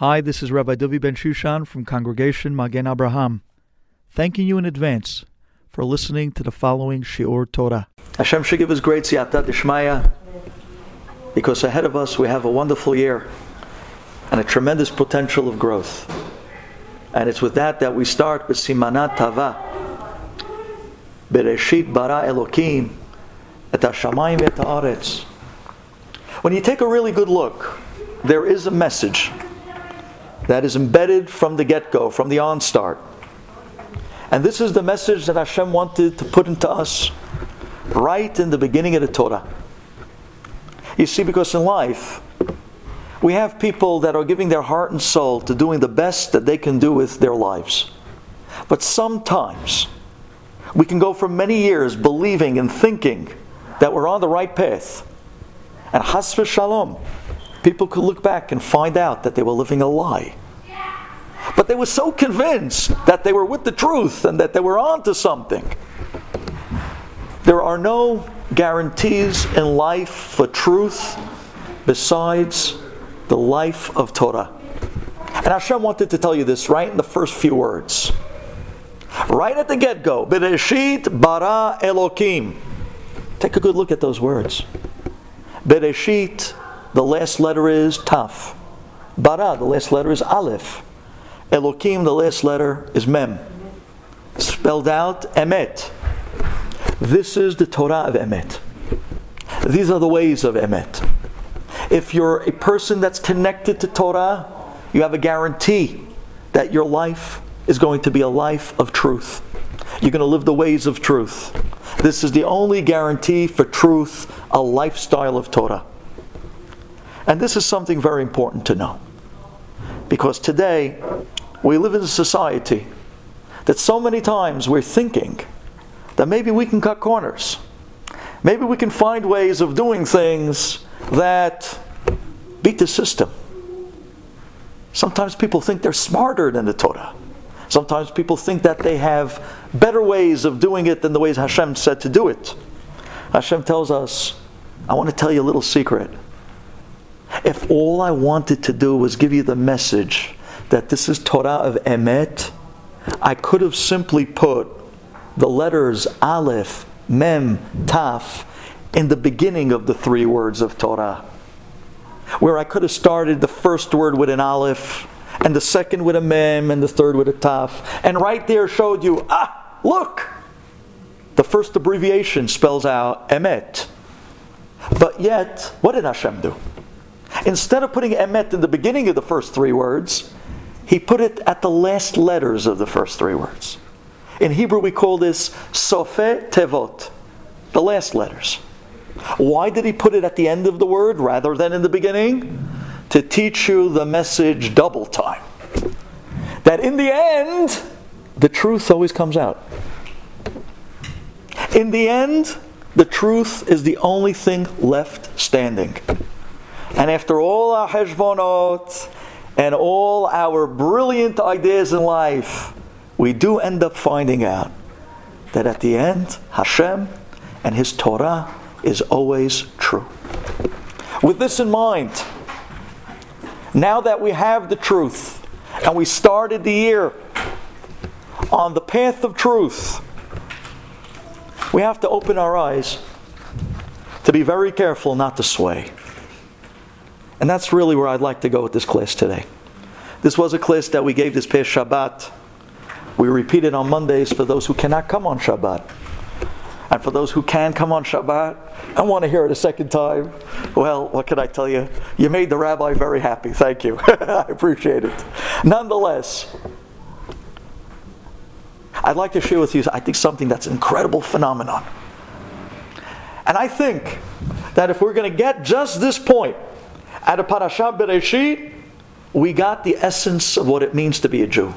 Hi, this is Rabbi Duvi Benshushan from Congregation Magen Abraham, thanking you in advance for listening to the following Shiur Torah. Hashem should give us great siyata dishmaya, because ahead of us we have a wonderful year and a tremendous potential of growth. And it's with that that we start with Simanat Tava. Bereshit bara Elokim et hashamayim et. When you take a really good look, there is a message that is embedded from the get-go, from the onstart. And this is the message that Hashem wanted to put into us right in the beginning of the Torah. You see, because in life, we have people that are giving their heart and soul to doing the best that they can do with their lives. But sometimes we can go for many years believing and thinking that we're on the right path. And has shalom, people could look back and find out that they were living a lie. But they were so convinced that they were with the truth and that they were onto something. There are no guarantees in life for truth besides the life of Torah. And Hashem wanted to tell you this right in the first few words. Right at the get go, Bereshit bara Elokim. Take a good look at those words. Bereshit, the last letter is Taf. Bara, the last letter is Aleph. Elokim, the last letter is Mem. Spelled out Emet. This is the Torah of Emet. These are the ways of Emet. If you're a person that's connected to Torah, you have a guarantee that your life is going to be a life of truth. You're going to live the ways of truth. This is the only guarantee for truth, a lifestyle of Torah. And this is something very important to know. Because today, we live in a society that so many times we're thinking that maybe we can cut corners. Maybe we can find ways of doing things that beat the system. Sometimes people think they're smarter than the Torah. Sometimes people think that they have better ways of doing it than the ways Hashem said to do it. Hashem tells us, I want to tell you a little secret. If all I wanted to do was give you the message that this is Torah of Emet, I could have simply put the letters Aleph, Mem, Taf in the beginning of the three words of Torah. Where I could have started the first word with an Aleph, and the second with a Mem, and the third with a Taf, and right there showed you, ah, look! The first abbreviation spells out Emet. But yet, what did Hashem do? Instead of putting Emet in the beginning of the first three words, he put it at the last letters of the first three words. In Hebrew, we call this Sofe Tevot, the last letters. Why did he put it at the end of the word rather than in the beginning? To teach you the message double time. That in the end, the truth always comes out. In the end, the truth is the only thing left standing. And after all our heshbonot and all our brilliant ideas in life, we do end up finding out that at the end, Hashem and His Torah is always true. With this in mind, now that we have the truth and we started the year on the path of truth, we have to open our eyes to be very careful not to sway. And that's really where I'd like to go with this class today. This was a class that we gave this past Shabbat. We repeat it on Mondays for those who cannot come on Shabbat. And for those who can come on Shabbat and want to hear it a second time, well, what can I tell you? You made the rabbi very happy. Thank you. I appreciate it. Nonetheless, I'd like to share with you, I think, something that's an incredible phenomenon. And I think that if we're going to get just this point out of Parashat Bereshit, we got the essence of what it means to be a Jew.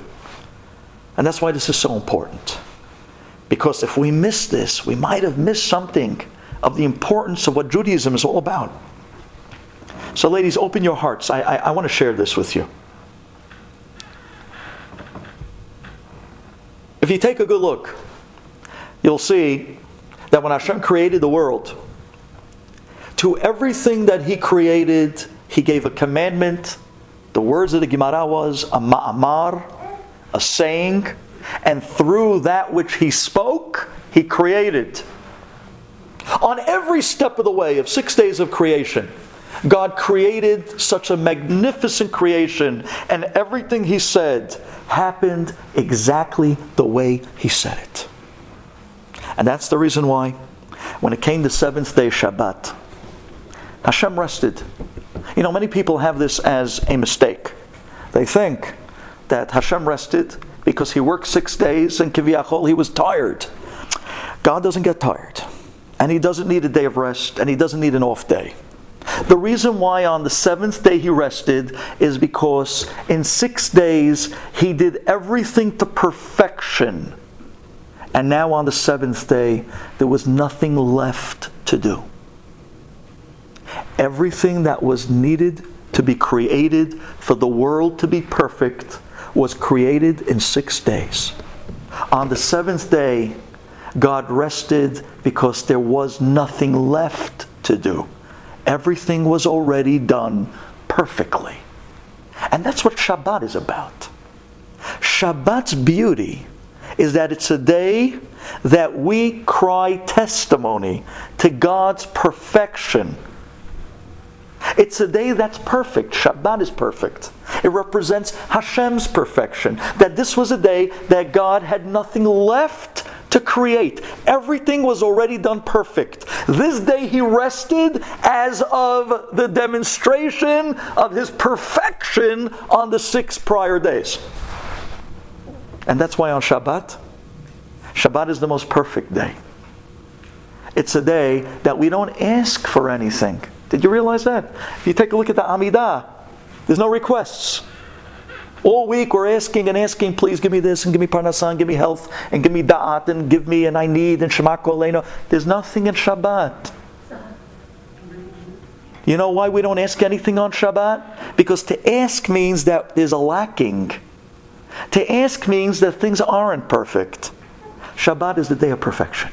And that's why this is so important. Because if we miss this, we might have missed something of the importance of what Judaism is all about. So, ladies, open your hearts. I, I, I want to share this with you. If you take a good look, you'll see that when Hashem created the world, to everything that He created, He gave a commandment The words of the Gemara was a ma'amar, a saying, and through that which he spoke, he created. On every step of the way of six days of creation, God created such a magnificent creation, and everything He said happened exactly the way He said it. And that's the reason why, when it came the seventh day, Shabbat, Hashem rested. You know, many people have this as a mistake. They think that Hashem rested because he worked six days and Kiviyachol, he was tired. God doesn't get tired. And he doesn't need a day of rest, and he doesn't need an off day. The reason why on the seventh day he rested is because in six days he did everything to perfection. And now on the seventh day, there was nothing left to do. Everything that was needed to be created for the world to be perfect was created in six days. On the seventh day, God rested because there was nothing left to do. Everything was already done perfectly. And that's what Shabbat is about. Shabbat's beauty is that it's a day that we cry testimony to God's perfection. It's a day that's perfect. Shabbat is perfect. It represents Hashem's perfection. That this was a day that God had nothing left to create. Everything was already done perfect. This day he rested as of the demonstration of his perfection on the six prior days. And that's why on Shabbat, Shabbat is the most perfect day. It's a day that we don't ask for anything. Did you realize that? If you take a look at the Amidah, there's no requests. All week we're asking and asking, please give me this and give me parnasan, give me health, and give me da'at, and give me and I need, and shema koleno. There's nothing in Shabbat. You know why we don't ask anything on Shabbat? Because to ask means that there's a lacking. To ask means that things aren't perfect. Shabbat is the day of perfection.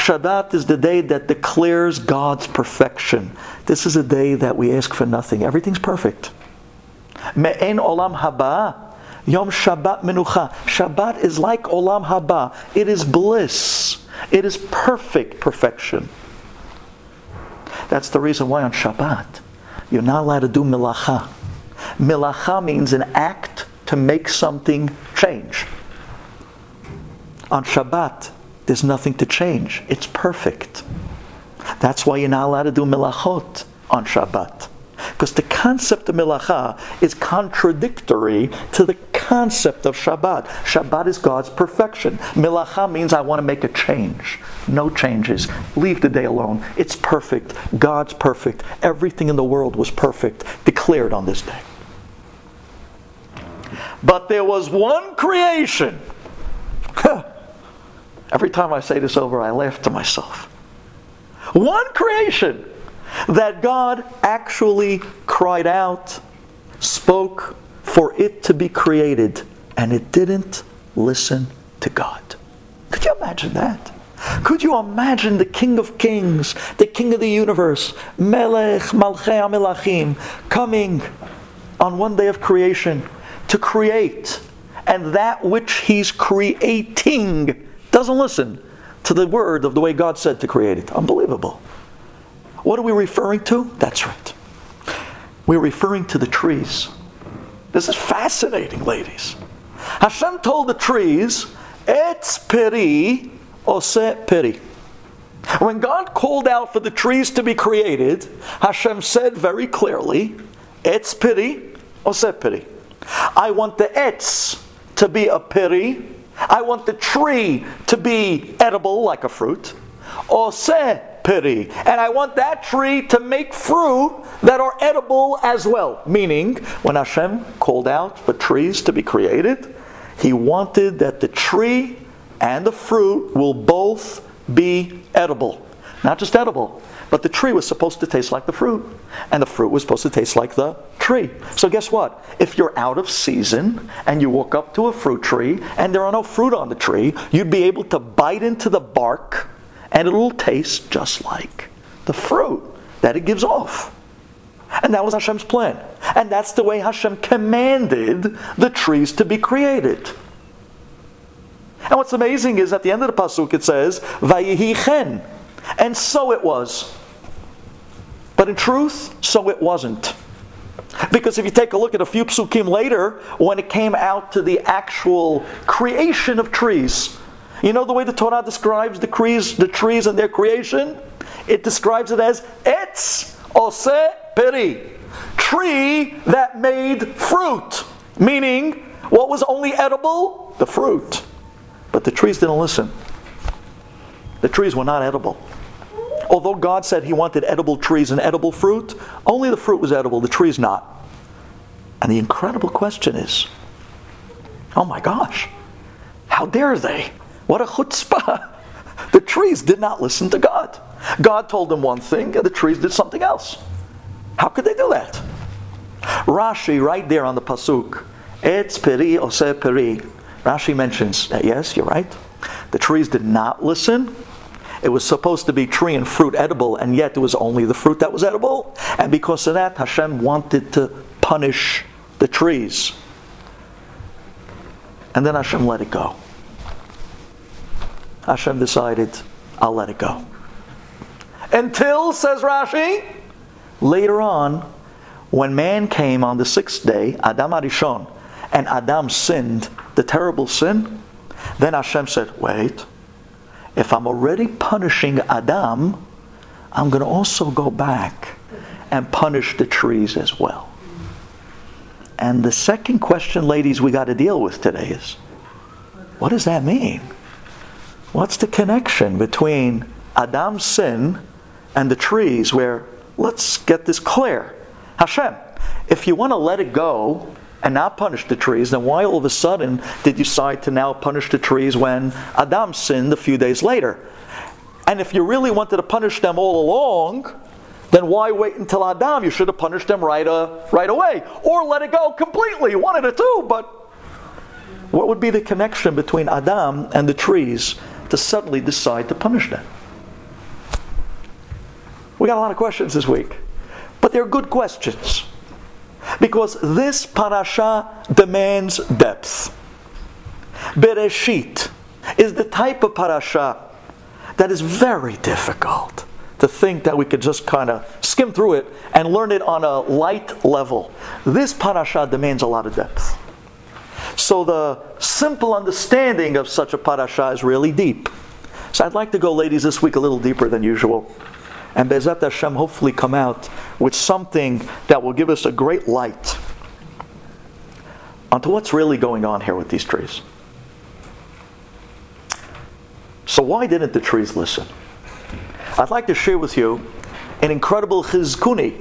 Shabbat is the day that declares God's perfection. This is a day that we ask for nothing. Everything's perfect. Me'en olam haba. Yom Shabbat menucha. Shabbat is like olam haba. It is bliss. It is perfect perfection. That's the reason why on Shabbat you're not allowed to do milacha. Milacha means an act to make something change. On Shabbat, there's nothing to change. It's perfect. That's why you're not allowed to do milachot on Shabbat. Because the concept of melacha is contradictory to the concept of Shabbat. Shabbat is God's perfection. Melacha means I want to make a change. No changes. Leave the day alone. It's perfect. God's perfect. Everything in the world was perfect, declared on this day. But there was one creation. Every time I say this over, I laugh to myself. One creation that God actually cried out, spoke for it to be created, and it didn't listen to God. Could you imagine that? Could you imagine the King of Kings, the King of the universe, Melech Malchei Melachim, coming on one day of creation to create, and that which he's creating doesn't listen to the word of the way God said to create it? Unbelievable. What are we referring to? That's right. We're referring to the trees. This is fascinating, ladies. Hashem told the trees, Etz peri ose peri. When God called out for the trees to be created, Hashem said very clearly, Etz peri ose peri. I want the etz to be a peri. I want the tree to be edible like a fruit. Ose peri. And I want that tree to make fruit that are edible as well. Meaning, when Hashem called out for trees to be created, He wanted that the tree and the fruit will both be edible. Not just edible, but the tree was supposed to taste like the fruit, and the fruit was supposed to taste like the tree. So, guess what? If you're out of season and you walk up to a fruit tree and there are no fruit on the tree, you'd be able to bite into the bark and it will taste just like the fruit that it gives off. And that was Hashem's plan. And that's the way Hashem commanded the trees to be created. And what's amazing is at the end of the pasuk it says, "Vayihi chen," and so it was. But in truth, so it wasn't. Because if you take a look at a few psukim later, when it came out to the actual creation of trees, you know the way the Torah describes the trees, the trees and their creation? It describes it as etz ose peri, tree that made fruit. Meaning, what was only edible? The fruit. But the trees didn't listen. The trees were not edible. Although God said He wanted edible trees and edible fruit, only the fruit was edible, the trees not. And the incredible question is oh my gosh, how dare they? What a chutzpah! The trees did not listen to God. God told them one thing, and the trees did something else. How could they do that? Rashi, right there on the pasuk, etz peri ose peri. Rashi mentions that yes, you're right. The trees did not listen. It was supposed to be tree and fruit edible, and yet it was only the fruit that was edible. And because of that, Hashem wanted to punish the trees. And then Hashem let it go. Hashem decided, I'll let it go. Until, says Rashi, later on, when man came on the sixth day, Adam Arishon, and Adam sinned the terrible sin, then Hashem said, Wait, if I'm already punishing Adam, I'm going to also go back and punish the trees as well. And the second question, ladies, we got to deal with today is what does that mean? What's the connection between Adam's sin and the trees where, let's get this clear. Hashem, if you want to let it go and not punish the trees, then why all of a sudden did you decide to now punish the trees when Adam sinned a few days later? And if you really wanted to punish them all along, then why wait until Adam? You should have punished them right, uh, right away. Or let it go completely, one of the two. But what would be the connection between Adam and the trees to suddenly decide to punish them? We got a lot of questions this week. But they're good questions. Because this parasha demands depth. Bereshit is the type of parasha that is very difficult to think that we could just kind of skim through it and learn it on a light level. This parasha demands a lot of depth. So the simple understanding of such a parasha is really deep. So I'd like to go, ladies, this week a little deeper than usual. And B'ezrat Hashem hopefully come out with something that will give us a great light onto what's really going on here with these trees. So why didn't the trees listen? I'd like to share with you an incredible Chizkuni.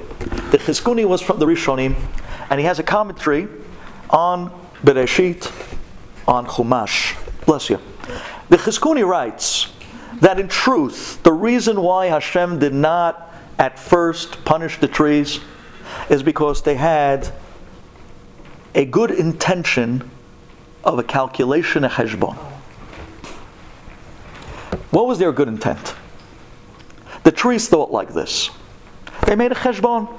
The Chizkuni was from the Rishonim, and he has a commentary on Bereshit, on Chumash. Bless you. The Chizkuni writes that in truth, the reason why Hashem did not at first punish the trees is because they had a good intention of a calculation, a cheshbon. What was their good intent? The trees thought like this. They made a cheshbon.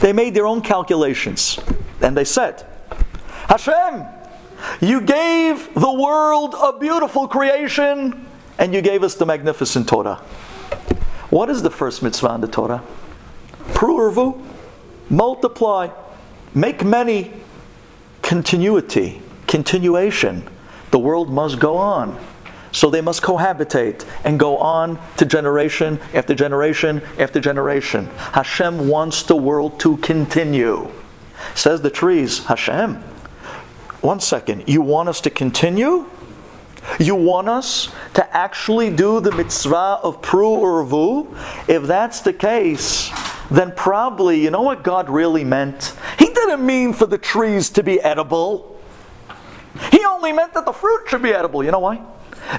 They made their own calculations. And they said, Hashem, you gave the world a beautiful creation, and you gave us the magnificent Torah. What is the first mitzvah in the Torah? Pru'urvu, multiply, make many, continuity, continuation. The world must go on. So they must cohabitate and go on to generation after generation after generation. Hashem wants the world to continue. Says the trees, Hashem, one second, you want us to continue? You want us to actually do the mitzvah of pru urvu? If that's the case, then probably, you know what God really meant? He didn't mean for the trees to be edible. He only meant that the fruit should be edible. You know why?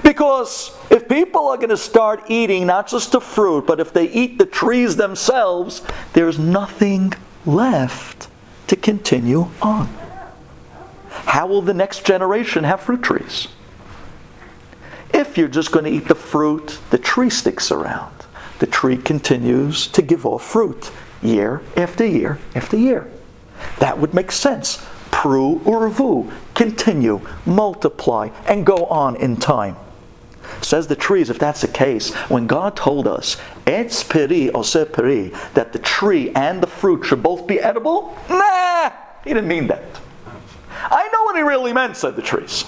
Because if people are going to start eating not just the fruit, but if they eat the trees themselves, there's nothing left to continue on. How will the next generation have fruit trees? If you're just going to eat the fruit, the tree sticks around. The tree continues to give off fruit. year after year after year. That would make sense. Pru urvu, continue, multiply, and go on in time. Says the trees, if that's the case, when God told us, etz peri ose peri, that the tree and the fruit should both be edible, nah, he didn't mean that. I know what he really meant, said the trees.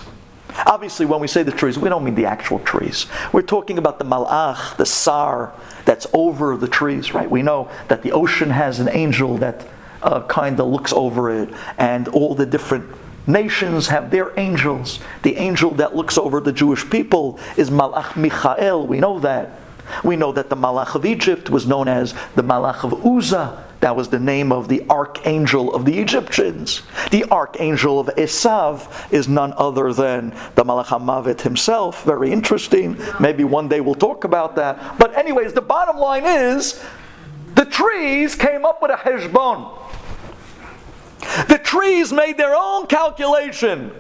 Obviously, when we say the trees, we don't mean the actual trees. We're talking about the malach, the sar that's over the trees, right? We know that the ocean has an angel that uh, kind of looks over it, and all the different nations have their angels. The angel that looks over the Jewish people is Malach Michael. We know that. We know that the Malach of Egypt was known as the Malach of Uzzah. That was the name of the archangel of the Egyptians. The archangel of Esav is none other than the Malach HaMavet himself. Very interesting. Maybe one day we'll talk about that. But, anyways, the bottom line is the trees came up with a heshbon. The trees made their own calculation.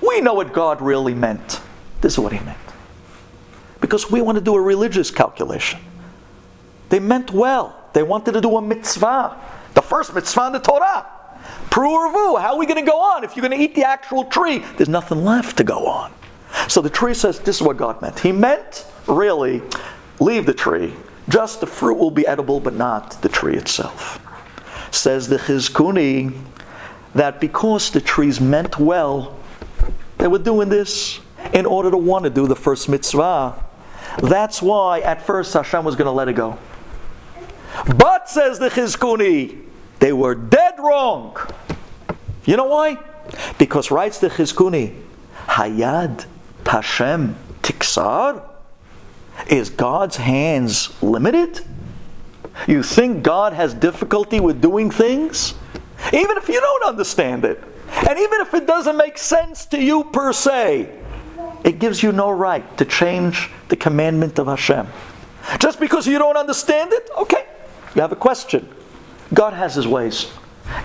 We know what God really meant. This is what He meant. Because we want to do a religious calculation. They meant well. They wanted to do a mitzvah. The first mitzvah in the Torah. Pru'urvu, how are we going to go on? If you're going to eat the actual tree, there's nothing left to go on. So the tree says, this is what God meant. He meant, really, leave the tree. Just the fruit will be edible, but not the tree itself. Says the Chizkuni that because the trees meant well, they were doing this in order to want to do the first mitzvah. That's why at first Hashem was going to let it go. But, says the Chizkuni, they were dead wrong. You know why? Because writes the Chizkuni, Hayad Hashem Tiksar? Is God's hands limited? You think God has difficulty with doing things? Even if you don't understand it. And even if it doesn't make sense to you per se, it gives you no right to change the commandment of Hashem. Just because you don't understand it, okay, you have a question. God has his ways.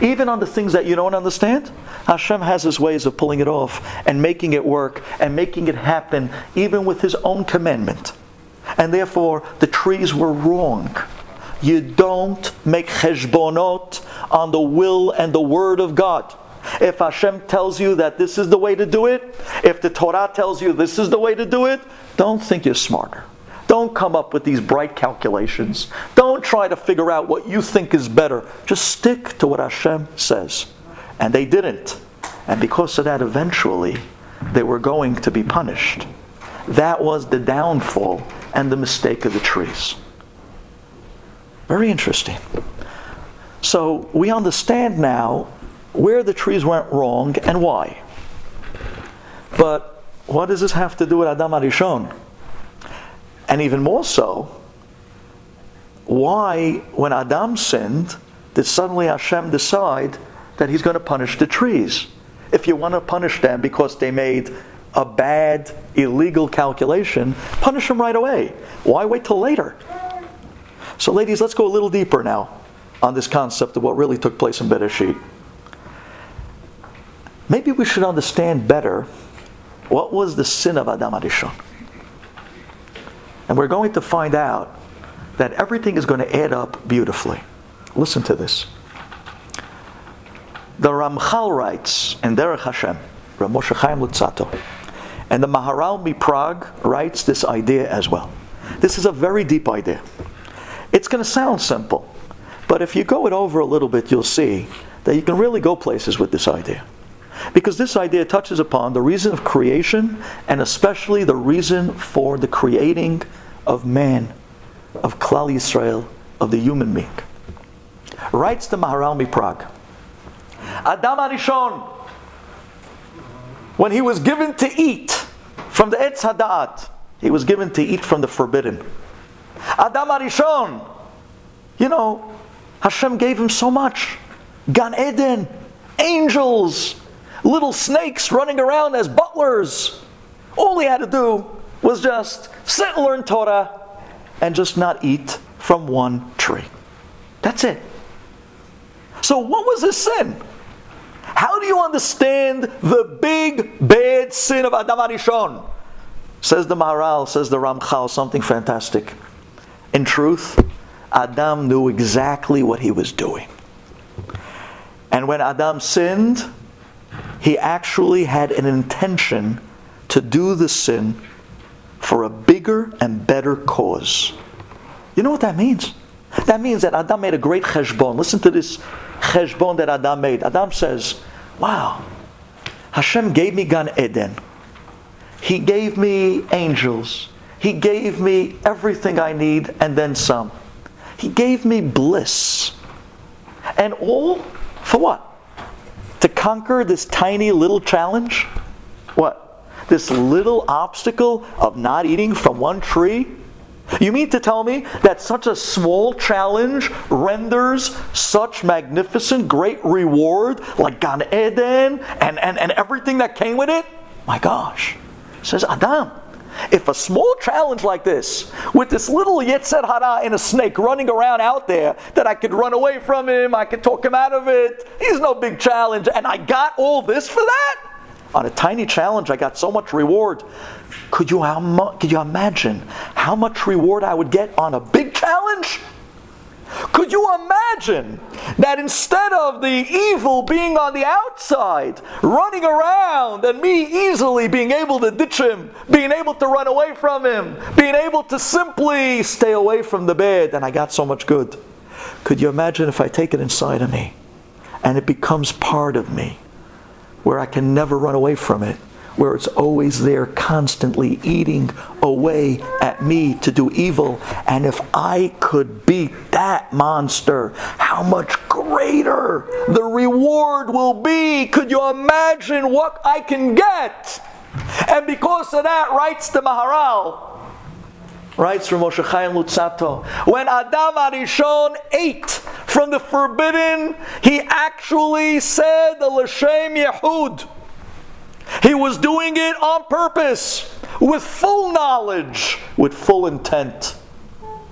Even on the things that you don't understand, Hashem has his ways of pulling it off and making it work and making it happen, even with his own commandment. And therefore, the trees were wrong. You don't make cheshbonot on the will and the word of God. If Hashem tells you that this is the way to do it, if the Torah tells you this is the way to do it, don't think you're smarter. Don't come up with these bright calculations. Don't try to figure out what you think is better. Just stick to what Hashem says. And they didn't. And because of that, eventually, they were going to be punished. That was the downfall and the mistake of the trees. Very interesting. So we understand now where the trees went wrong and why. But what does this have to do with Adam Arishon? And even more so, why, when Adam sinned, did suddenly Hashem decide that he's going to punish the trees? If you want to punish them because they made a bad, illegal calculation, punish them right away. Why wait till later? So, ladies, let's go a little deeper now on this concept of what really took place in Bereshit. Maybe we should understand better what was the sin of Adam Arishon. And we're going to find out that everything is going to add up beautifully. Listen to this. The Ramchal writes in Derech Hashem, Rav Moshe Chaim Luzzatto, and the Maharal MiPrague writes this idea as well. This is a very deep idea. It's going to sound simple, but if you go it over a little bit, you'll see that you can really go places with this idea. Because this idea touches upon the reason of creation and especially the reason for the creating of man, of Klal Yisrael, of the human being. Writes the Maharal Prague Adam Arishon, when he was given to eat from the Etz Hadat, he was given to eat from the forbidden. Adam Arishon, you know, Hashem gave him so much. Gan Eden, angels, little snakes running around as butlers. All he had to do was just sit and learn Torah and just not eat from one tree. That's it. So, what was his sin? How do you understand the big bad sin of Adam Arishon? Says the Maharal, says the Ramchal, something fantastic. In truth, Adam knew exactly what he was doing. And when Adam sinned, he actually had an intention to do the sin for a bigger and better cause. You know what that means? That means that Adam made a great cheshbon. Listen to this cheshbon that Adam made. Adam says, Wow, Hashem gave me Gan Eden. He gave me angels. He gave me everything I need and then some. He gave me bliss. And all for what? To conquer this tiny little challenge? What? This little obstacle of not eating from one tree? You mean to tell me that such a small challenge renders such magnificent, great reward like Gan Eden and, and, and everything that came with it? My gosh. Says Adam, if a small challenge like this, with this little Yetzer Hara and a snake running around out there, that I could run away from him, I could talk him out of it, he's no big challenge, and I got all this for that? On a tiny challenge, I got so much reward. Could you, could you imagine how much reward I would get on a big challenge? Could you imagine that instead of the evil being on the outside, running around, and me easily being able to ditch him, being able to run away from him, being able to simply stay away from the bed, and I got so much good? Could you imagine if I take it inside of me and it becomes part of me, where I can never run away from it? Where it's always there, constantly eating away at me to do evil. And if I could beat that monster, how much greater the reward will be. Could you imagine what I can get? And because of that, writes the Maharal, writes from Moshe Chaim Luzzatto, when Adam Arishon ate from the forbidden, he actually said the L'Shem Yichud. He was doing it on purpose, with full knowledge, with full intent.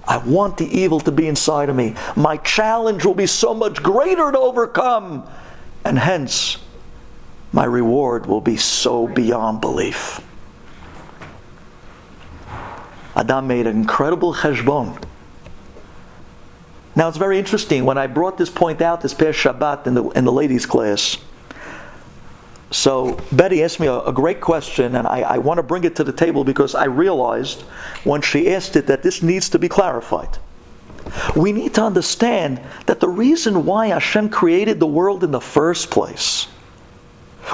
I want the evil to be inside of me. My challenge will be so much greater to overcome, and hence, my reward will be so beyond belief. Adam made an incredible cheshbon. Now it's very interesting. When I brought this point out this past Shabbat in the, in the ladies' class, so Betty asked me a, a great question, and I, I want to bring it to the table because I realized when she asked it that this needs to be clarified. We need to understand that the reason why Hashem created the world in the first place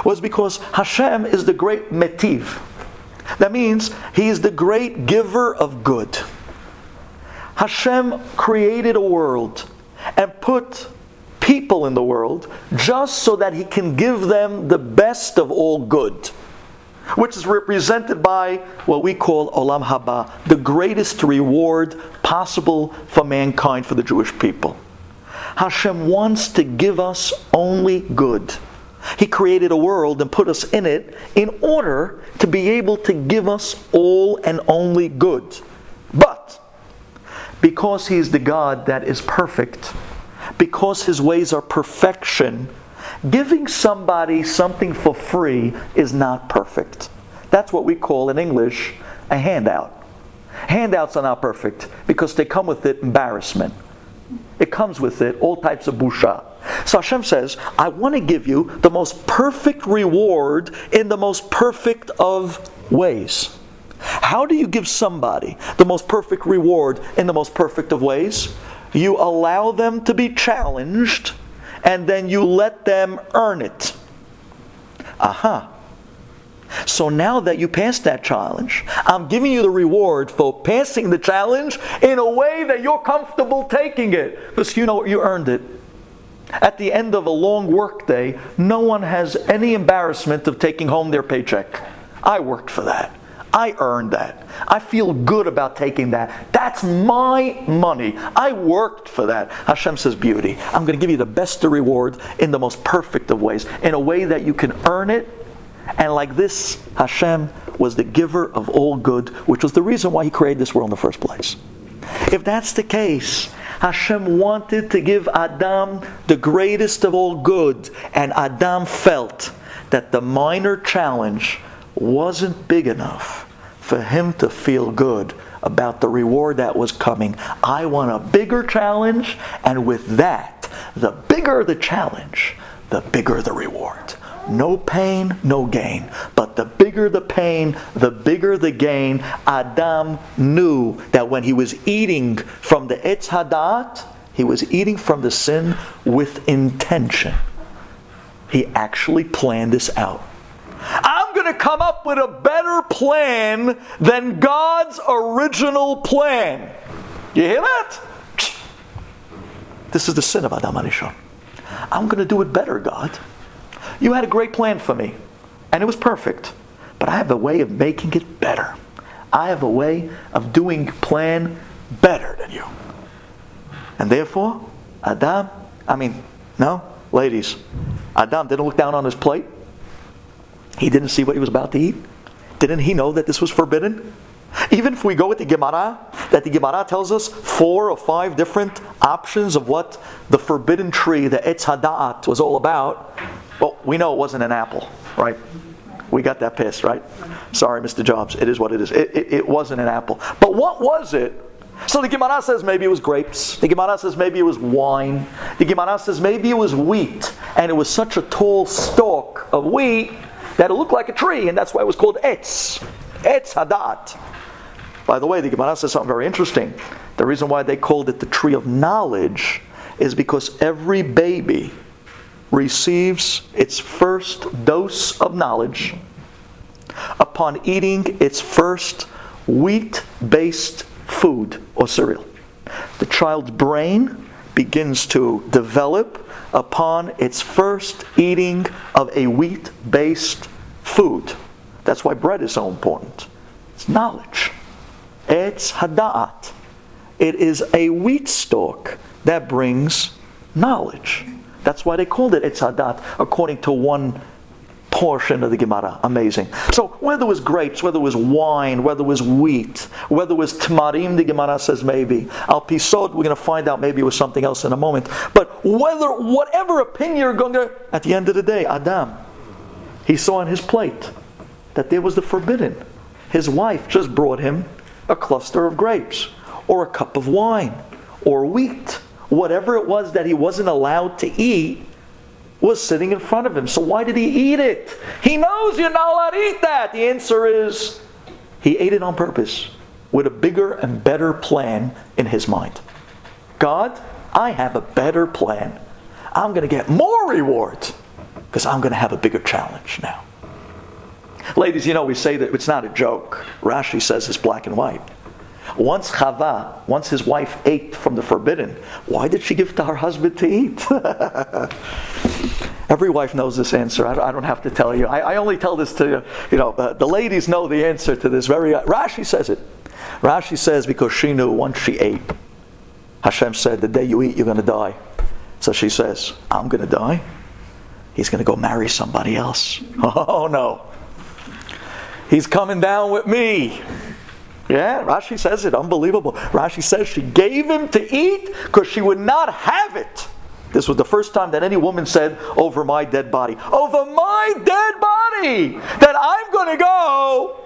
was because Hashem is the great metiv. That means He is the great giver of good. Hashem created a world and put people in the world just so that he can give them the best of all good, which is represented by what we call Olam Haba, the greatest reward possible for mankind, for the Jewish people. Hashem wants to give us only good. He created a world and put us in it in order to be able to give us all and only good. But because He is the God that is perfect, because his ways are perfection, giving somebody something for free is not perfect. That's what we call in English a handout. Handouts are not perfect because they come with it embarrassment. It comes with it all types of busha. So Hashem says, I want to give you the most perfect reward in the most perfect of ways. How do you give somebody the most perfect reward in the most perfect of ways? You allow them to be challenged, and then you let them earn it. Aha. So now that you passed that challenge, I'm giving you the reward for passing the challenge in a way that you're comfortable taking it. Because you know you earned it. At the end of a long work day, no one has any embarrassment of taking home their paycheck. I worked for that. I earned that. I feel good about taking that. That's my money. I worked for that. Hashem says, Beauty. I'm going to give you the best of reward in the most perfect of ways, in a way that you can earn it. And like this, Hashem was the giver of all good, which was the reason why He created this world in the first place. If that's the case, Hashem wanted to give Adam the greatest of all good, and Adam felt that the minor challenge wasn't big enough for him to feel good about the reward that was coming. I want a bigger challenge, and with that, the bigger the challenge, the bigger the reward. No pain, no gain. But the bigger the pain, the bigger the gain. Adam knew that when he was eating from the Etz Hadat, he was eating from the sin with intention. He actually planned this out. I'm going to come up with a better plan than God's original plan. You hear that? This is the sin of Adam Arishon. I'm going to do it better, God. You had a great plan for me, and it was perfect. But I have a way of making it better. I have a way of doing plan better than you. And therefore, Adam, I mean, no, ladies, Adam didn't look down on his plate. He didn't see what he was about to eat. Didn't he know that this was forbidden? Even if we go with the Gemara, that the Gemara tells us four or five different options of what the forbidden tree, the Etz Hada'at, was all about, well, we know it wasn't an apple, right? We got that pissed, right? Sorry, Mr. Jobs. It is what it is. It, it, it wasn't an apple. But what was it? So the Gemara says maybe it was grapes. The Gemara says maybe it was wine. The Gemara says maybe it was wheat. And it was such a tall stalk of wheat that it looked like a tree, and that's why it was called Etz. Etz Hadat. By the way, the Gemara says something very interesting. The reason why they called it the tree of knowledge is because every baby receives its first dose of knowledge upon eating its first wheat based food or cereal. The child's brain begins to develop upon its first eating of a wheat based food. That's why bread is so important. It's knowledge. It's hada'at. It is a wheat stalk that brings knowledge. That's why they called it Etz hadat, according to one portion of the Gemara. Amazing. So whether it was grapes, whether it was wine, whether it was wheat, whether it was tamarim, the Gemara says maybe. Al pisod, we're going to find out maybe it was something else in a moment. But whether whatever opinion you're going to, at the end of the day, Adam, he saw on his plate that there was the forbidden. His wife just brought him a cluster of grapes, or a cup of wine, or wheat. Whatever it was that he wasn't allowed to eat was sitting in front of him. So why did he eat it? He knows you're not allowed to eat that. The answer is he ate it on purpose with a bigger and better plan in his mind. God, I have a better plan. I'm going to get more rewards because I'm going to have a bigger challenge now. Ladies, you know, we say that it's not a joke. Rashi says it's black and white. Once Chava, once his wife ate from the forbidden, why did she give to her husband to eat? Every wife knows this answer. I don't have to tell you. I, only tell this to you. You know, uh, the ladies know the answer to this. Very uh, Rashi says it. Rashi says because she knew once she ate, Hashem said, "The day you eat, you're going to die." So she says, "I'm going to die." He's going to go marry somebody else. Oh no. He's coming down with me. Yeah, Rashi says it. Unbelievable. Rashi says she gave him to eat because she would not have it. This was the first time that any woman said, Over my dead body. Over my dead body! That I'm going to go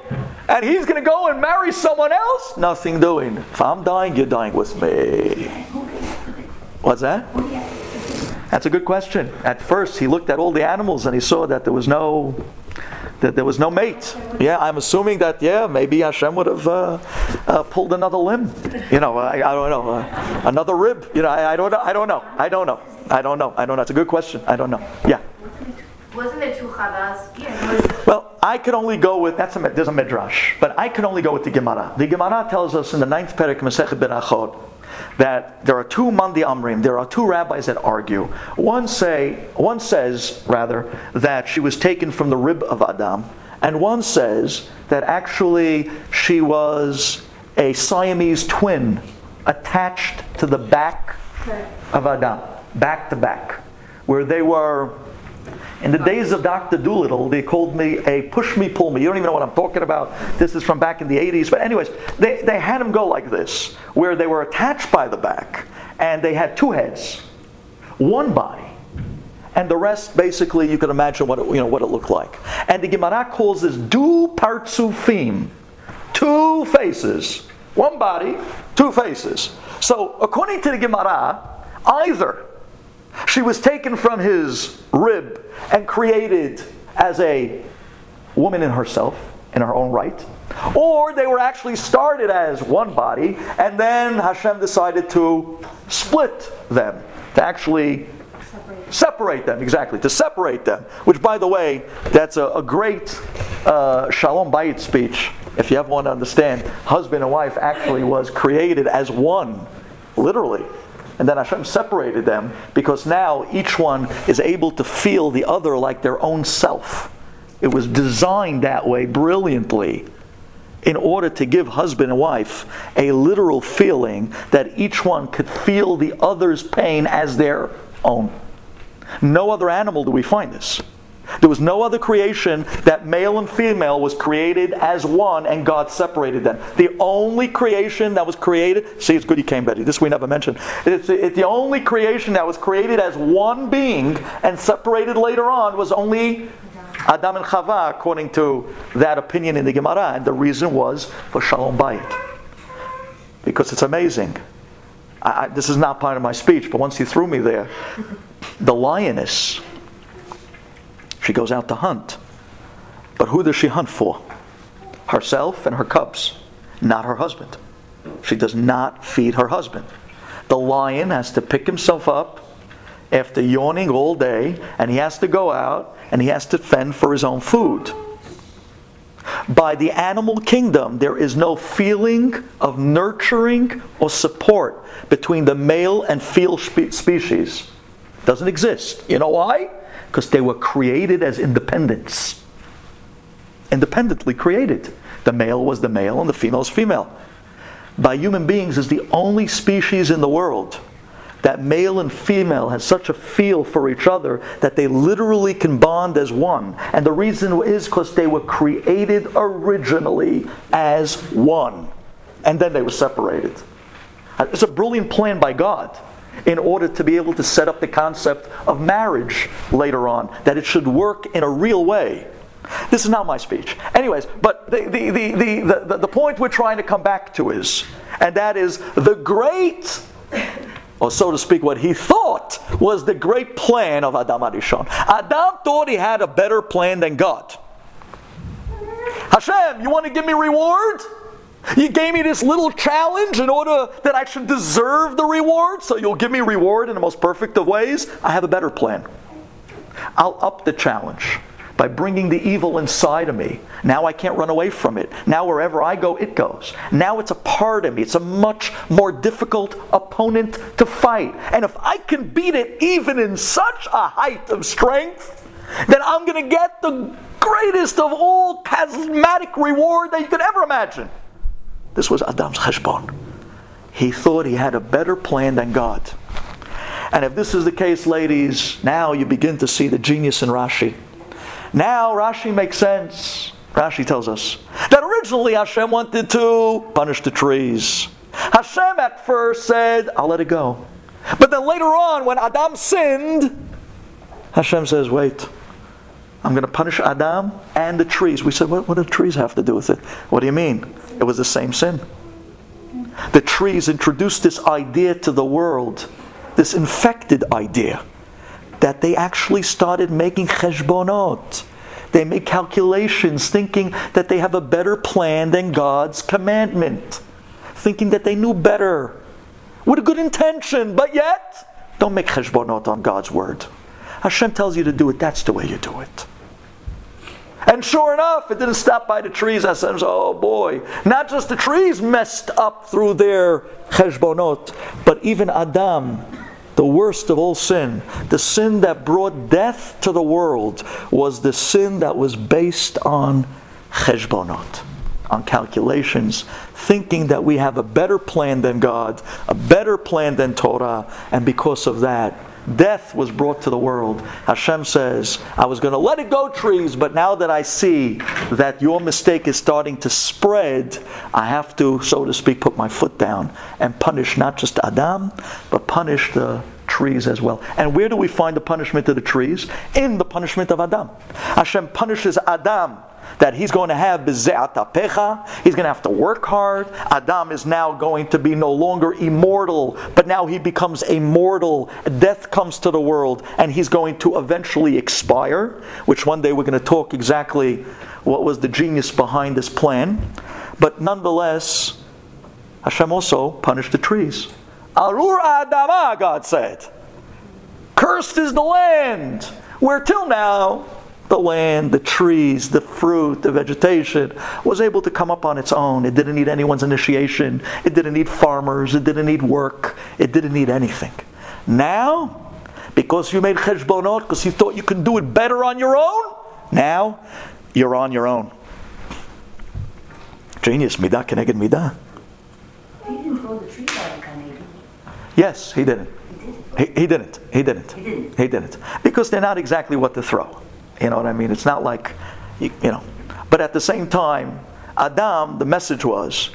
and he's going to go and marry someone else? Nothing doing. If I'm dying, you're dying with me. What's that? That's a good question. At first, he looked at all the animals and he saw that there was no that there was no mate. Yeah, I'm assuming that, yeah, maybe Hashem would have uh, uh, pulled another limb. You know, I, I don't know. Uh, another rib. You know, I, I, don't know. I don't know. I don't know. I don't know. I don't know. It's a good question. I don't know. Yeah. Wasn't it two chavas? Yeah. Well, I can only go with that's a there's a midrash, but I can only go with the Gemara. The Gemara tells us in the ninth perek Masechet Berachot that there are two Mandi Amrim, there are two rabbis that argue. One say, one says rather that she was taken from the rib of Adam, and one says that actually she was a Siamese twin attached to the back of Adam, back to back, where they were in the days of Dr. Dolittle, they called me a push me, pull me. You don't even know what I'm talking about. This is from back in the 80s. But, anyways, they, they had him go like this, where they were attached by the back, and they had two heads, one body. And the rest, basically, you can imagine what it, you know, what it looked like. And the Gemara calls this du partsufim, two faces. One body, two faces. So, according to the Gemara, either she was taken from his rib and created as a woman in herself, in her own right, or they were actually started as one body, and then Hashem decided to split them, to actually separate them, exactly, to separate them. Which, by the way, that's a, a great uh, Shalom Bayit speech, if you ever want to understand. Husband and wife actually was created as one, literally. And then Hashem separated them because now each one is able to feel the other like their own self. It was designed that way brilliantly in order to give husband and wife a literal feeling that each one could feel the other's pain as their own. No other animal do we find this. There was no other creation that male and female was created as one and God separated them. The only creation that was created, see, it's good you came, Betty. This we never mentioned. It's, it's the only creation that was created as one being and separated later on was only Adam and Chava, according to that opinion in the Gemara, and the reason was for Shalom Bayit. Because it's amazing. I, I, this is not part of my speech, but once you threw me there, the lioness, she goes out to hunt. But who does she hunt for? Herself and her cubs, not her husband. She does not feed her husband. The lion has to pick himself up after yawning all day, and he has to go out and he has to fend for his own food. By the animal kingdom, there is no feeling of nurturing or support between the male and female species. Doesn't exist. You know why? Because they were created as independents. Independently created. The male was the male and the female is female. By human beings is the only species in the world that male and female has such a feel for each other that they literally can bond as one. And the reason is because they were created originally as one. And then they were separated. It's a brilliant plan by God in order to be able to set up the concept of marriage later on, that it should work in a real way. This is not my speech. Anyways, but the, the, the, the, the, point we're trying to come back to is, and that is the great or so to speak, what he thought was the great plan of Adam Arishon. Adam thought he had a better plan than God. Hashem, you want to give me reward? You gave me this little challenge in order that I should deserve the reward, so you'll give me reward in the most perfect of ways. I have a better plan. I'll up the challenge by bringing the evil inside of me. Now I can't run away from it. Now wherever I go, it goes. Now it's a part of me. It's a much more difficult opponent to fight. And if I can beat it even in such a height of strength, then I'm going to get the greatest of all charismatic reward that you could ever imagine. This was Adam's cheshbon. He thought he had a better plan than God. And if this is the case, ladies, now you begin to see the genius in Rashi. Now Rashi makes sense. Rashi tells us that originally Hashem wanted to punish the trees. Hashem at first said, I'll let it go. But then later on, when Adam sinned, Hashem says, Wait, I'm going to punish Adam and the trees. We said, what, what do the trees have to do with it? What do you mean? It was the same sin. The trees introduced this idea to the world, this infected idea that they actually started making cheshbonot. They make calculations thinking that they have a better plan than God's commandment, thinking that they knew better with a good intention, but yet don't make cheshbonot on God's word. Hashem tells you to do it, that's the way you do it. And sure enough, it didn't stop by the trees. Hashem said, oh boy, not just the trees messed up through their cheshbonot, but even Adam the worst of all sin, the sin that brought death to the world, was the sin that was based on cheshbonot, on calculations, thinking that we have a better plan than God, a better plan than Torah, and because of that, death was brought to the world. Hashem says, I was going to let it go, trees, but now that I see that your mistake is starting to spread, I have to, so to speak, put my foot down and punish not just Adam, but punish the trees as well. And where do we find the punishment of the trees? In the punishment of Adam. Hashem punishes Adam that he's going to have pecha. He's going to have to work hard. Adam is now going to be no longer immortal, but now he becomes a mortal. Death comes to the world, and he's going to eventually expire. Which one day we're going to talk exactly what was the genius behind this plan. But nonetheless, Hashem also punished the trees. Arur Adama, God said. Cursed is the land, where till now the land, the trees, the fruit, the vegetation was able to come up on its own. It didn't need anyone's initiation. It didn't need farmers. It didn't need work. It didn't need anything. Now, because you made cheshbonot, because you thought you could do it better on your own, now you're on your own. Genius, midah keneged midah. He didn't throw the out of Yes, he didn't. He did. He, he didn't. He didn't. He didn't. He didn't. Because they're not exactly what to throw. You know what I mean? It's not like, you, you know. But at the same time, Adam, the message was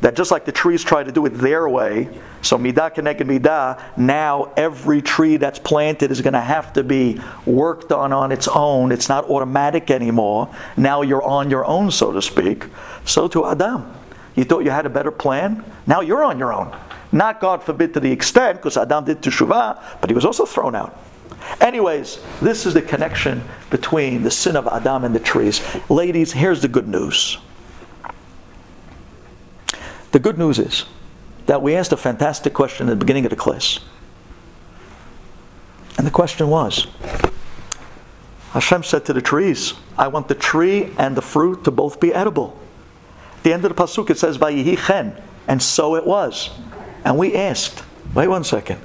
that just like the trees try to do it their way, so midah keneged midah, now every tree that's planted is going to have to be worked on on its own. It's not automatic anymore. Now you're on your own, so to speak. So to Adam. You thought you had a better plan? Now you're on your own. Not, God forbid, to the extent, because Adam did teshuvah, but he was also thrown out. Anyways, this is the connection between the sin of Adam and the trees. Ladies, here's the good news. The good news is that we asked a fantastic question at the beginning of the class. And the question was Hashem said to the trees, I want the tree and the fruit to both be edible. At the end of the Pasuk it says, Vayihi and so it was. And we asked, wait one second,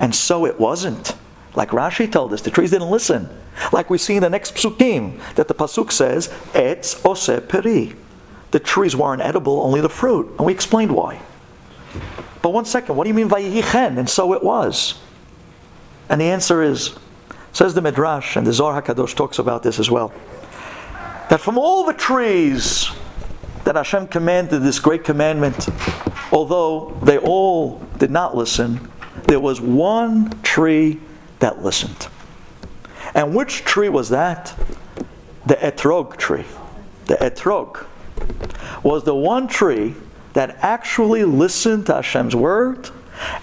and so it wasn't. Like Rashi told us, the trees didn't listen. Like we see in the next psukim, that the pasuk says, "Etz ose peri." The trees weren't edible, only the fruit, and we explained why. But one second, what do you mean vayichen? And so it was. And the answer is, says the Midrash, and the Zohar Hakadosh talks about this as well, that from all the trees that Hashem commanded this great commandment, although they all did not listen, there was one tree that listened. And which tree was that? The etrog tree. The etrog was the one tree that actually listened to Hashem's word.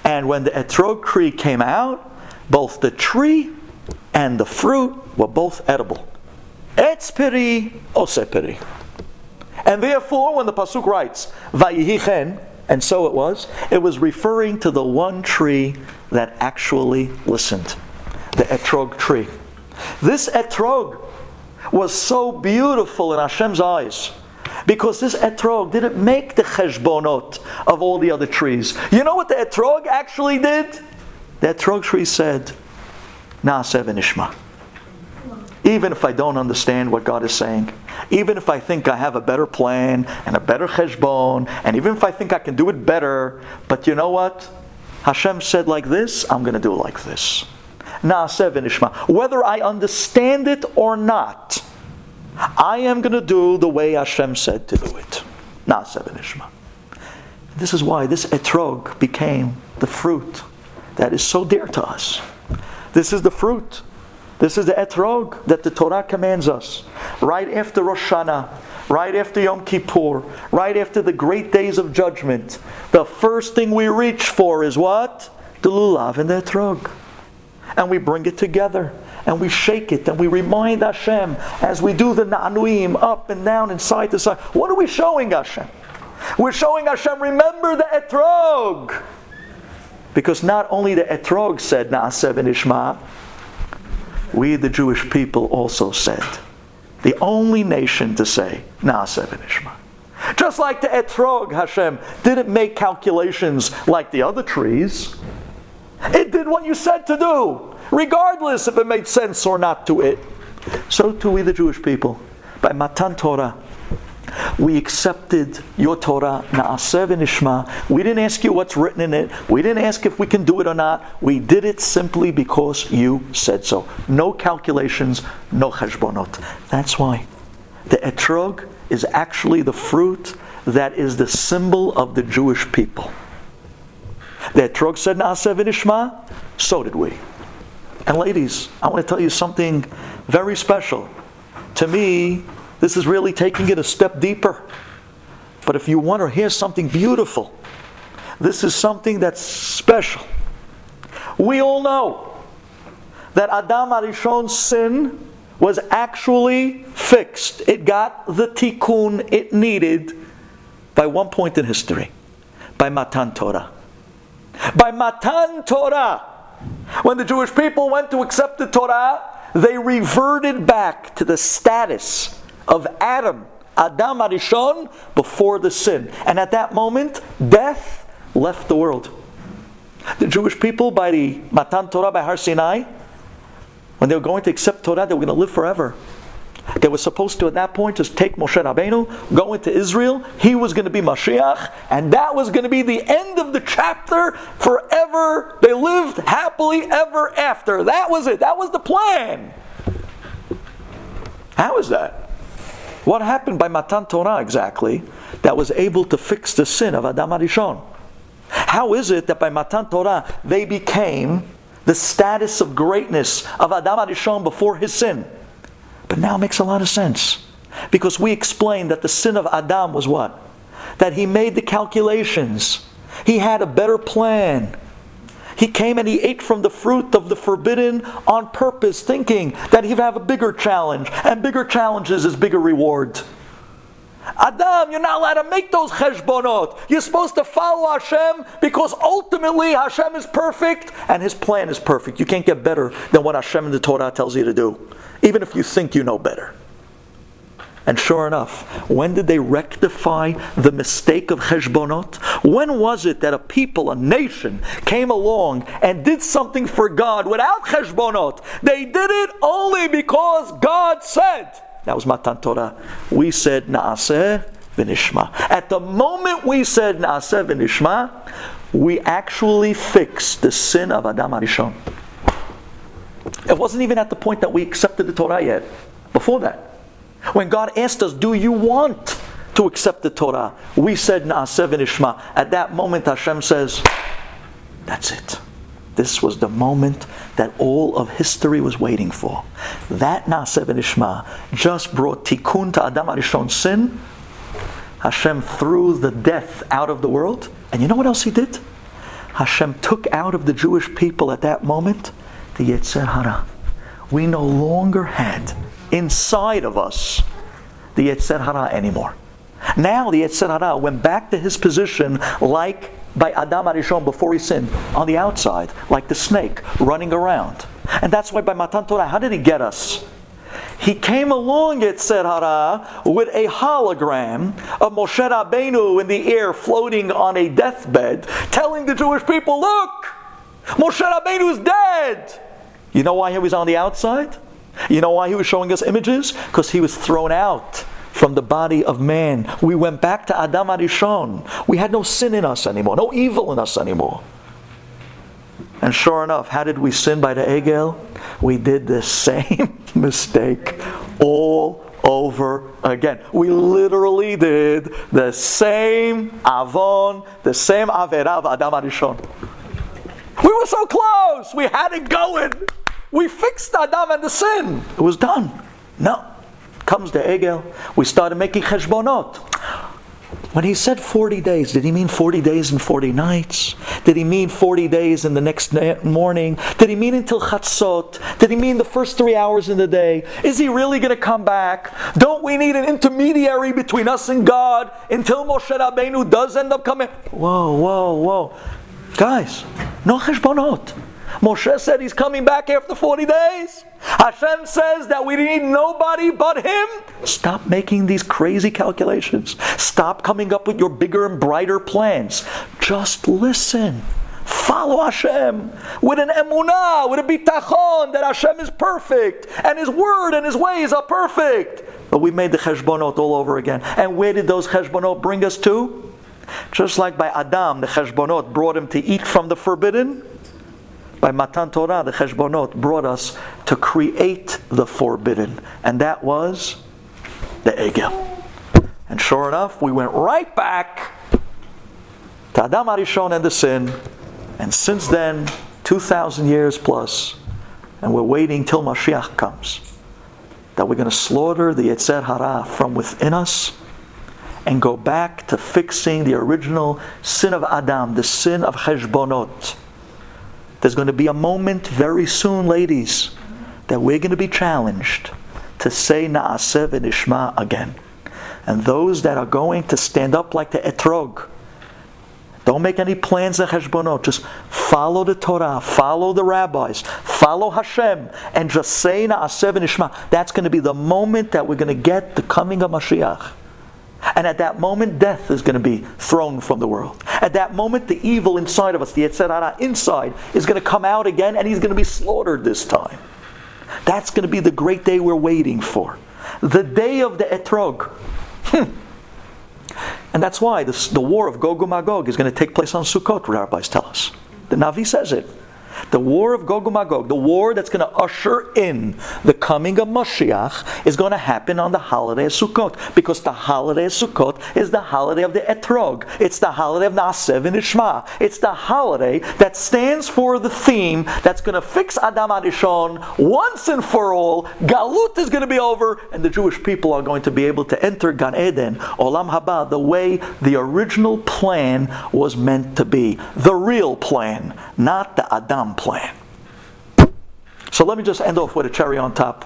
And when the etrog tree came out, both the tree and the fruit were both edible. Etz peri. And therefore, when the pasuk writes "Vayihi chen," and so it was, it was referring to the one tree that actually listened, the etrog tree. This etrog was so beautiful in Hashem's eyes because this etrog didn't make the cheshbonot of all the other trees. You know what the etrog actually did? The etrog tree said, "Naaseh v'nishma." Even if I don't understand what God is saying, even if I think I have a better plan and a better cheshbon, and even if I think I can do it better, but you know what? Hashem said like this, I'm going to do it like this. Naaseh v'nishma. Whether I understand it or not, I am going to do the way Hashem said to do it. Naaseh v'nishma. This is why this etrog became the fruit that is so dear to us. This is the fruit. This is the etrog that the Torah commands us. Right after Rosh Hashanah, right after Yom Kippur, right after the great days of judgment, the first thing we reach for is what? The lulav and the etrog. And we bring it together and we shake it and we remind Hashem as we do the na'anuim up and down and side to side. What are we showing Hashem? We're showing Hashem, remember the etrog. Because not only the etrog said Naaseh v'nishma, we the Jewish people also said, the only nation to say Naaseh v'nishma. Just like the etrog, Hashem didn't make calculations like the other trees. It did what you said to do, regardless if it made sense or not to it. So too we the Jewish people. By Matan Torah, we accepted your Torah, Naaseh v'nishma. We didn't ask you what's written in it. We didn't ask if we can do it or not. We did it simply because you said so. No calculations, no cheshbonot. That's why the etrog is actually the fruit that is the symbol of the Jewish people. The etrog said Naaseh v'nishma. So did we. And ladies, I want to tell you something very special. To me, This is really taking it a step deeper. But if you want to hear something beautiful, this is something that's special. We all know that Adam Arishon's sin was actually fixed. It got the tikkun it needed by one point in history, by Matan Torah. By Matan Torah, when the Jewish people went to accept the Torah, they reverted back to the status of Adam, Adam Arishon, before the sin. And at that moment, death left the world. The Jewish people, by the Matan Torah by Har Sinai, when they were going to accept Torah, they were going to live forever. They were supposed to, at that point, just take Moshe Rabbeinu, go into Israel. He was going to be Mashiach, and that was going to be the end of the chapter forever. They lived happily ever after. That was it. That was the plan. How is that? What happened by Matan Torah exactly that was able to fix the sin of Adam Arishon? How is it that by Matan Torah they became the status of greatness of Adam Arishon before his sin? But now it makes a lot of sense. Because we explained that the sin of Adam was what? That he made the calculations. He had a better plan. He came and he ate from the fruit of the forbidden on purpose, thinking that he'd have a bigger challenge, and bigger challenges is bigger reward. Adam, you're not allowed to make those cheshbonot. You're supposed to follow Hashem because ultimately Hashem is perfect and His plan is perfect. You can't get better than what Hashem in the Torah tells you to do, even if you think you know better. And sure enough, when did they rectify the mistake of cheshbonot? When was it that a people, a nation, came along and did something for God without cheshbonot? They did it only because God said. That was Matan Torah. We said Naaseh v'nishma. At the moment we said Naaseh v'nishma, we actually fixed the sin of Adam Arishon. It wasn't even at the point that we accepted the Torah yet. Before that. When God asked us, Do you want to accept the Torah? We said Naaseh v'nishma. At that moment Hashem says, That's it. This was the moment that all of history was waiting for. That Naaseh v'nishma just brought tikkun to Adam Arishon's sin. Hashem threw the death out of the world. And you know what else he did? Hashem took out of the Jewish people at that moment the Yetzer Hara. We no longer had inside of us the Yetzer Hara anymore. Now the Yetzer Hara went back to his position like by Adam Arishon before he sinned, on the outside, like the snake running around. And that's why by Matan Torah, how did he get us? He came along, it said Hara, with a hologram of Moshe Rabbeinu in the air floating on a deathbed, telling the Jewish people, look, Moshe Rabbeinu is dead. You know why he was on the outside? You know why he was showing us images? Because he was thrown out from the body of man. We went back to Adam Arishon. We had no sin in us anymore, no evil in us anymore. And sure enough, how did we sin by the Egel? We did the same mistake all over again. We literally did the same avon, the same avera of Adam Arishon. We were so close. We had it going. We fixed Adam and the sin. It was done. No comes the Egel, we started making cheshbonot. When he said 40 days, did he mean 40 days and 40 nights? Did he mean 40 days in the next morning? Did he mean until Chatzot? Did he mean the first three hours in the day? Is he really going to come back? Don't we need an intermediary between us and God until Moshe Rabbeinu does end up coming? Whoa, whoa, whoa. Guys, no cheshbonot. Moshe said he's coming back after 40 days. Hashem says that we need nobody but Him. Stop making these crazy calculations. Stop coming up with your bigger and brighter plans. Just listen. Follow Hashem with an emunah, with a bitachon that Hashem is perfect and His word and His ways are perfect. But we made the cheshbonot all over again. And where did those cheshbonot bring us to? Just like by Adam, the cheshbonot brought him to eat from the forbidden by Matan Torah, the Cheshbonot brought us to create the forbidden, and that was the Egel. And sure enough, we went right back to Adam Arishon and the sin, and since then, 2,000 years plus, and we're waiting till Mashiach comes. that we're going to slaughter the Yetzer Hara from within us and go back to fixing the original sin of Adam, the sin of Cheshbonot. There's going to be a moment very soon, ladies, that we're going to be challenged to say Naaseh v'nishma again. And those that are going to stand up like the Etrog, don't make any plans of Heshbonot. Just follow the Torah, follow the rabbis, follow Hashem, and just say Naaseh v'nishma. That's going to be the moment that we're going to get the coming of Mashiach. And at that moment, death is going to be thrown from the world. At that moment, the evil inside of us, the Yetzer inside, is going to come out again, and he's going to be slaughtered this time. That's going to be the great day we're waiting for. The day of the Etrog. Hmm. and that's why this, the war of Gog and Magog is going to take place on Sukkot, rabbis tell us. The Navi says it. The war of Gog and Magog, the war that's going to usher in the coming of Mashiach, is going to happen on the holiday of Sukkot. Because the holiday of Sukkot is the holiday of the Etrog. It's the holiday of Naaseh v'nishma. It's the holiday that stands for the theme that's going to fix Adam Arishon once and for all. Galut is going to be over, and the Jewish people are going to be able to enter Gan Eden, Olam Haba, the way the original plan was meant to be. The real plan, not the Adam plan. So let me just end off with a cherry on top.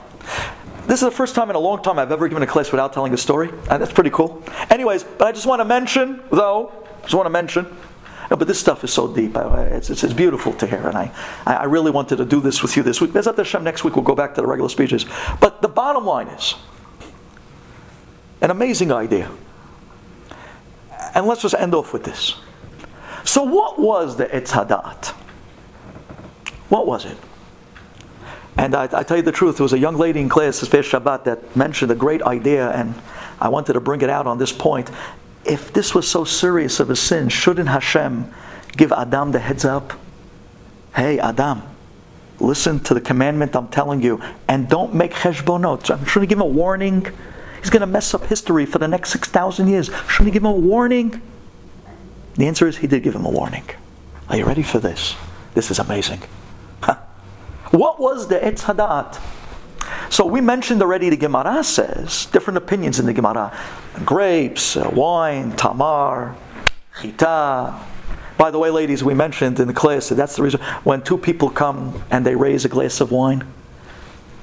This is the first time in a long time I've ever given a class without telling a story, and that's pretty cool. Anyways, but I just want to mention, though, just want to mention, no, but this stuff is so deep. It's, it's, it's, beautiful to hear, and I, I really wanted to do this with you this week. B'ezrat Hashem, next week we'll go back to the regular speeches. But the bottom line is an amazing idea. And let's just end off with this. So, what was the Etz Hadat? What was it? And I, I, tell you the truth, there was a young lady in class this Shabbat that mentioned a great idea, and I wanted to bring it out on this point. If this was so serious of a sin, shouldn't Hashem give Adam the heads up? Hey, Adam, listen to the commandment I'm telling you, and don't make cheshbonot. I'm shouldn't give him a warning. He's going to mess up history for the next 6,000 years. Shouldn't he give him a warning? The answer is he did give him a warning. Are you ready for this? This is amazing. What was the Etz Hadat? So we mentioned already the Gemara says, different opinions in the Gemara. Grapes, uh, wine, tamar, chita. By the way, ladies, we mentioned in the class that that's the reason when two people come and they raise a glass of wine,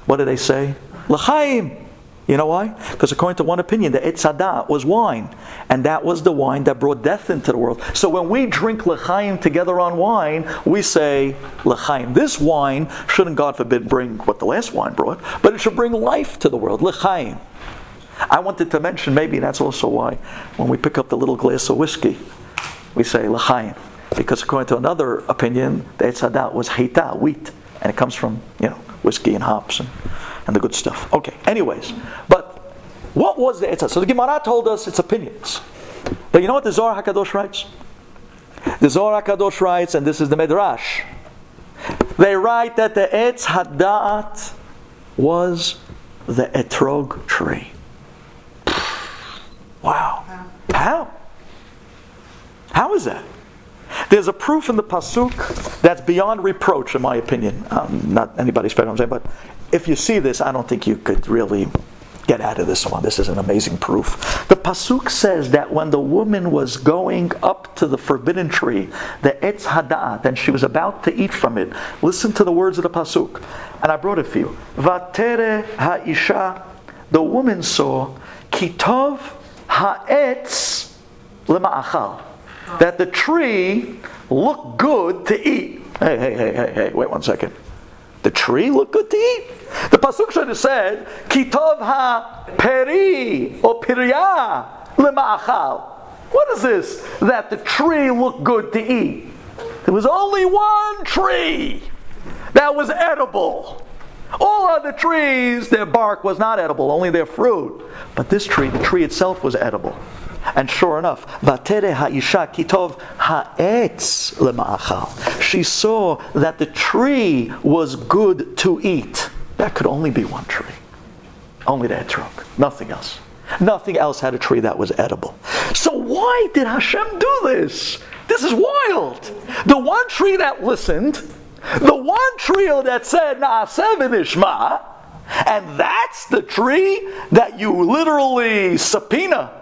what do they say? L'chaim. You know why? Because according to one opinion, the Etz Hadat was wine. And that was the wine that brought death into the world. So when we drink L'chaim together on wine, we say L'chaim. This wine shouldn't, God forbid, bring what the last wine brought, but it should bring life to the world. L'chaim. I wanted to mention, maybe that's also why when we pick up the little glass of whiskey, we say L'chaim. Because according to another opinion, the Etz Hadat was Hita, wheat. And it comes from, you know, whiskey and hops and and the good stuff. Okay, anyways, but what was the Etzah? So the Gemara told us its opinions. But you know what the Zohar HaKadosh writes? The Zohar HaKadosh writes, and this is the Medrash, they write that the Etz Hadat was the Etrog tree. Wow. How? How is that? There's a proof in the pasuk that's beyond reproach, in my opinion. Um, not anybody's favorite, I'm saying, but if you see this, I don't think you could really get out of this one. This is an amazing proof. The pasuk says that when the woman was going up to the forbidden tree, the etz hadat, and she was about to eat from it. Listen to the words of the pasuk, and I brought it for you. Vatere ha'isha, the woman saw kitov ha'etz lema'achal, that the tree looked good to eat. Hey, hey, hey, hey, hey! Wait one second. The tree looked good to eat. The pasuk should have said, "Kitov ha peri or pirya lema'achal." What is this? That the tree looked good to eat. There was only one tree that was edible. All other trees, their bark was not edible, only their fruit. But this tree, the tree itself, was edible. And sure enough, Vatere ha'isha kitov ha'etz lema'achal. She saw that the tree was good to eat. That could only be one tree. Only that trunk. Nothing else. Nothing else had a tree that was edible. So why did Hashem do this? This is wild. The one tree that listened, the one tree that said, Na'aseh v'nishma, And that's the tree that you literally subpoena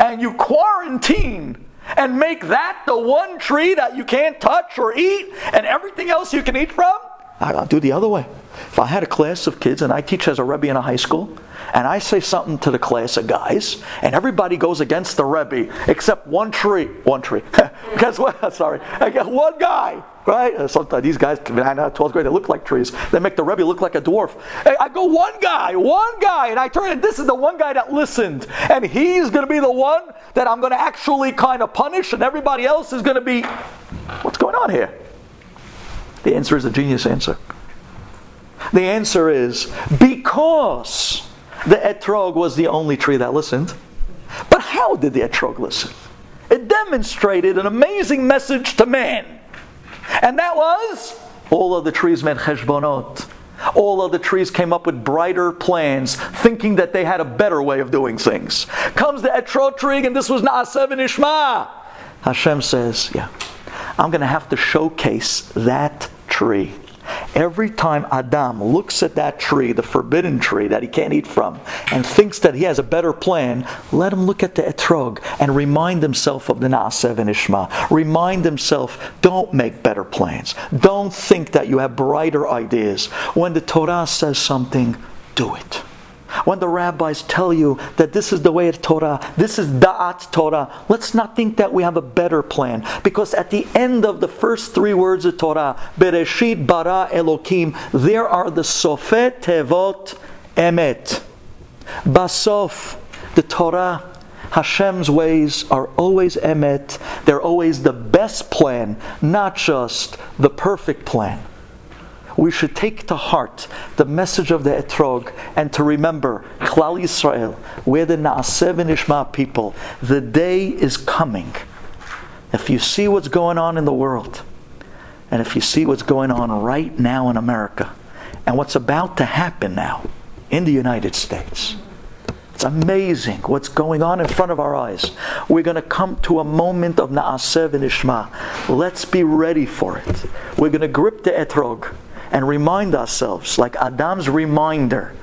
and you quarantine and make that the one tree that you can't touch or eat and everything else you can eat from? I'll do the other way. If I had a class of kids and I teach as a Rebbe in a high school, and I say something to the class of guys, and everybody goes against the Rebbe except one tree, one tree. Guess what? Sorry, I got one guy, right? Uh, sometimes these guys, I know, 12th grade, they look like trees. They make the Rebbe look like a dwarf. I go one guy, one guy, and I turn and this is the one guy that listened, and he's going to be the one that I'm going to actually kind of punish, and everybody else is going to be, what's going on here? The answer is a genius answer. The answer is because the etrog was the only tree that listened. But how did the etrog listen? It demonstrated an amazing message to man. And that was all of the trees meant cheshbonot. All of the trees came up with brighter plans, thinking that they had a better way of doing things. Comes the etrog tree, and this was Na'aseh v'nishma. Hashem says, Yeah, I'm going to have to showcase that tree. Every time Adam looks at that tree, the forbidden tree that he can't eat from, and thinks that he has a better plan, let him look at the etrog and remind himself of the Na'aseh v'nishma. Remind himself, don't make better plans. Don't think that you have brighter ideas. When the Torah says something, do it. When the rabbis tell you that this is the way of Torah, this is Da'at Torah, let's not think that we have a better plan. Because at the end of the first three words of Torah, Bereshit bara Elokim, there are the Sofet Tevot Emet. Basof, the Torah, Hashem's ways are always emet. They're always the best plan, not just the perfect plan we should take to heart the message of the Etrog and to remember Klal Yisrael, we're the Na'aseh v'nishma people. The day is coming. If you see what's going on in the world, and if you see what's going on right now in America, and what's about to happen now in the United States, it's amazing what's going on in front of our eyes. We're going to come to a moment of Na'aseh v'nishma. Let's be ready for it. We're going to grip the Etrog and remind ourselves, like Adam's reminder,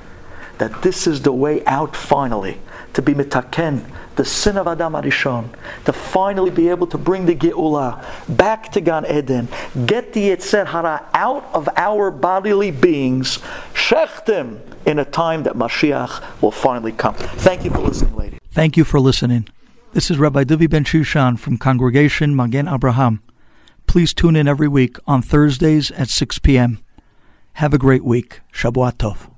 that this is the way out finally to be mitaken, the sin of Adam Arishon, to finally be able to bring the Geula back to Gan Eden, get the Yetzer Hara out of our bodily beings, shechtim, in a time that Mashiach will finally come. Thank you for listening, ladies. Thank you for listening. This is Rabbi Duvi Benshushan from Congregation Magen Abraham. Please tune in every week on Thursdays at 6 p.m. Have a great week. Shabbat Tov.